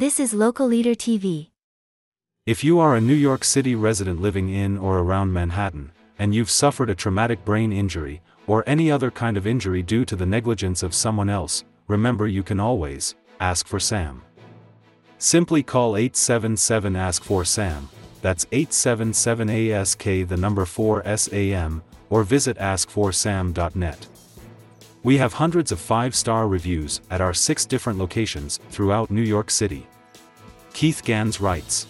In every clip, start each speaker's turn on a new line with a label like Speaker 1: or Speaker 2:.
Speaker 1: This is Local Leader TV.
Speaker 2: If you are a New York City resident living in or around Manhattan, and you've suffered a traumatic brain injury, or any other kind of injury due to the negligence of someone else, remember you can always ask for Sam. Simply call 877 Ask for Sam, that's 877 ASK the number 4 SAM, or visit askforsam.net. We have hundreds of five-star reviews at our six different locations throughout New York City. Keith Gans writes,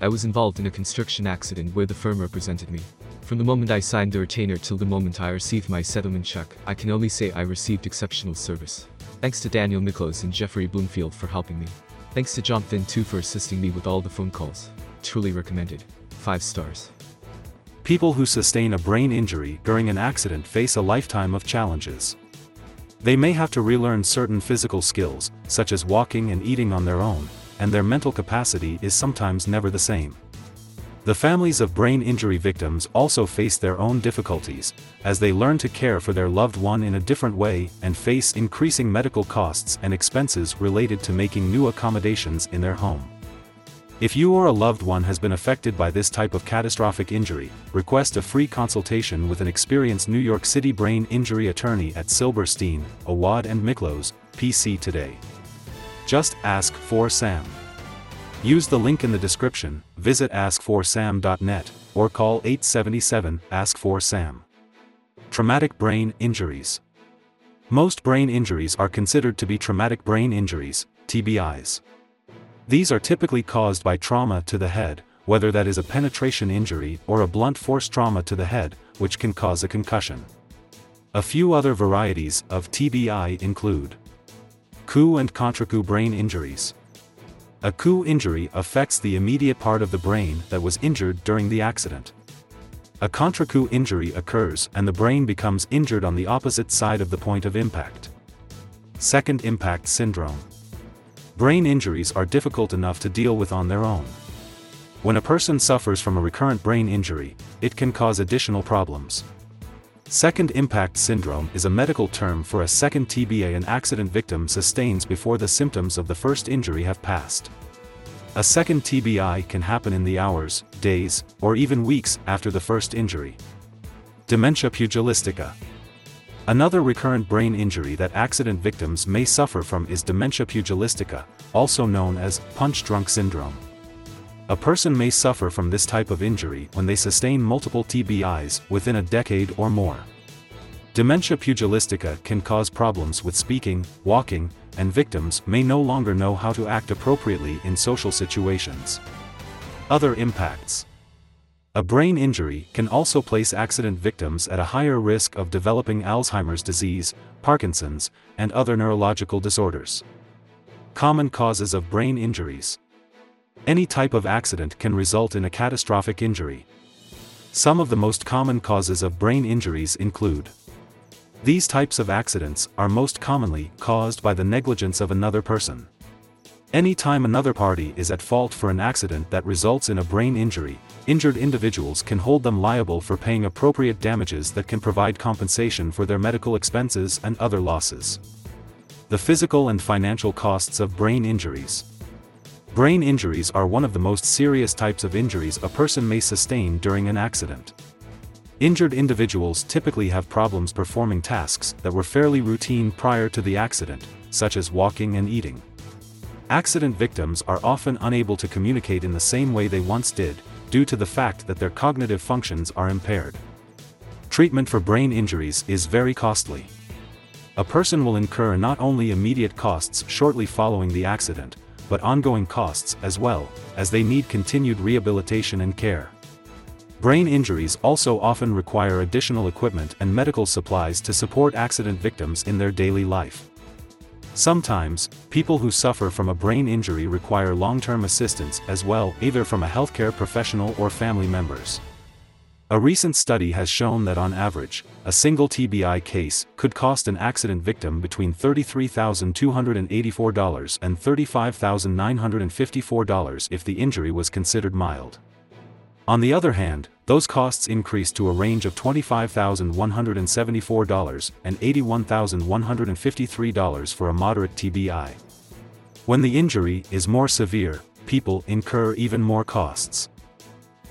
Speaker 3: I was involved in a construction accident where the firm represented me. From the moment I signed the retainer till the moment I received my settlement check, I can only say I received exceptional service. Thanks to Daniel Miklos and Jeffrey Bloomfield for helping me. Thanks to John Finn too for assisting me with all the phone calls. Truly recommended. 5 stars.
Speaker 2: People who sustain a brain injury during an accident face a lifetime of challenges. They may have to relearn certain physical skills, such as walking and eating on their own, and their mental capacity is sometimes never the same. The families of brain injury victims also face their own difficulties, as they learn to care for their loved one in a different way and face increasing medical costs and expenses related to making new accommodations in their home. If you or a loved one has been affected by this type of catastrophic injury, request a free consultation with an experienced New York City brain injury attorney at Silberstein, Awad and Miklos, PC today. Just ask for Sam. Use the link in the description, visit askforsam.net, or call 877 Ask for Sam. Traumatic brain injuries. Most brain injuries are considered to be traumatic brain injuries, TBIs. These are typically caused by trauma to the head, whether that is a penetration injury or a blunt force trauma to the head, which can cause a concussion. A few other varieties of TBI include coup and contre-coup brain injuries. A coup injury affects the immediate part of the brain that was injured during the accident. A contre-coup injury occurs and the brain becomes injured on the opposite side of the point of impact. Second impact syndrome. Brain injuries are difficult enough to deal with on their own. When a person suffers from a recurrent brain injury, it can cause additional problems. Second impact syndrome is a medical term for a second TBI an accident victim sustains before the symptoms of the first injury have passed. A second TBI can happen in the hours, days, or even weeks after the first injury. Dementia pugilistica. Another recurrent brain injury that accident victims may suffer from is dementia pugilistica, also known as punch-drunk syndrome. A person may suffer from this type of injury when they sustain multiple TBIs within a decade or more. Dementia pugilistica can cause problems with speaking, walking, and victims may no longer know how to act appropriately in social situations. Other impacts a brain injury can also place accident victims at a higher risk of developing Alzheimer's disease, Parkinson's, and other neurological disorders. Common causes of brain injuries. Any type of accident can result in a catastrophic injury. Some of the most common causes of brain injuries include These types of accidents are most commonly caused by the negligence of another person. Any time another party is at fault for an accident that results in a brain injury, injured individuals can hold them liable for paying appropriate damages that can provide compensation for their medical expenses and other losses. The physical and financial costs of brain injuries. Brain injuries are one of the most serious types of injuries a person may sustain during an accident. Injured individuals typically have problems performing tasks that were fairly routine prior to the accident, such as walking and eating. Accident victims are often unable to communicate in the same way they once did, due to the fact that their cognitive functions are impaired. Treatment for brain injuries is very costly. A person will incur not only immediate costs shortly following the accident, but ongoing costs as well, as they need continued rehabilitation and care. Brain injuries also often require additional equipment and medical supplies to support accident victims in their daily life. Sometimes, people who suffer from a brain injury require long-term assistance as well, either from a healthcare professional or family members. A recent study has shown that on average, a single TBI case could cost an accident victim between $33,284 and $35,954 if the injury was considered mild. On the other hand, those costs increase to a range of $25,174 and $81,153 for a moderate TBI. When the injury is more severe, people incur even more costs.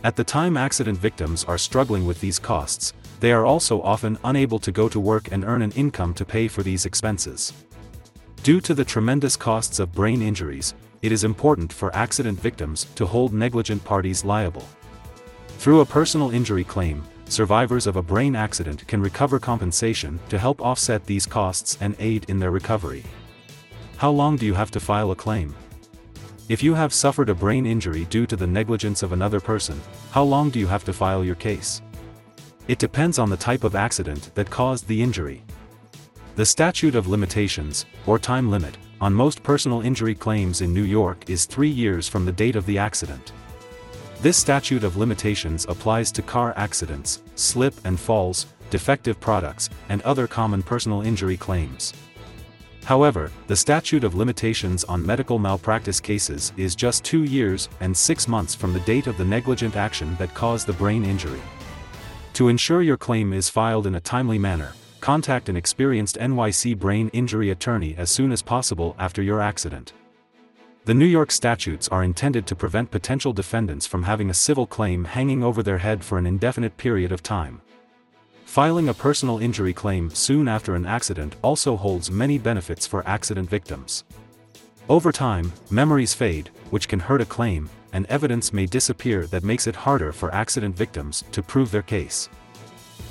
Speaker 2: At the time accident victims are struggling with these costs, they are also often unable to go to work and earn an income to pay for these expenses. Due to the tremendous costs of brain injuries, it is important for accident victims to hold negligent parties liable. Through a personal injury claim, survivors of a brain accident can recover compensation to help offset these costs and aid in their recovery. How long do you have to file a claim? If you have suffered a brain injury due to the negligence of another person, how long do you have to file your case? It depends on the type of accident that caused the injury. The statute of limitations, or time limit, on most personal injury claims in New York is three years from the date of the accident. This statute of limitations applies to car accidents, slip and falls, defective products, and other common personal injury claims. However, the statute of limitations on medical malpractice cases is just two years and six months from the date of the negligent action that caused the brain injury. To ensure your claim is filed in a timely manner, contact an experienced NYC brain injury attorney as soon as possible after your accident. The New York statutes are intended to prevent potential defendants from having a civil claim hanging over their head for an indefinite period of time. Filing a personal injury claim soon after an accident also holds many benefits for accident victims. Over time, memories fade, which can hurt a claim, and evidence may disappear that makes it harder for accident victims to prove their case.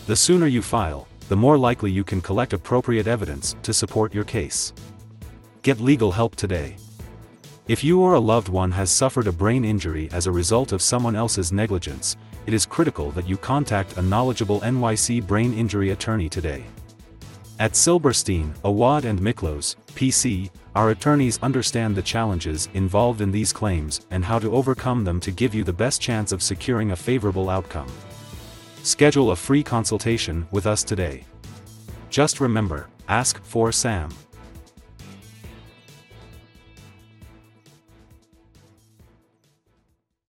Speaker 2: The sooner you file, the more likely you can collect appropriate evidence to support your case. Get legal help today. If you or a loved one has suffered a brain injury as a result of someone else's negligence, it is critical that you contact a knowledgeable NYC brain injury attorney today. At Silberstein, Awad and Miklos, PC, our attorneys understand the challenges involved in these claims and how to overcome them to give you the best chance of securing a favorable outcome. Schedule a free consultation with us today. Just remember, ask for Sam.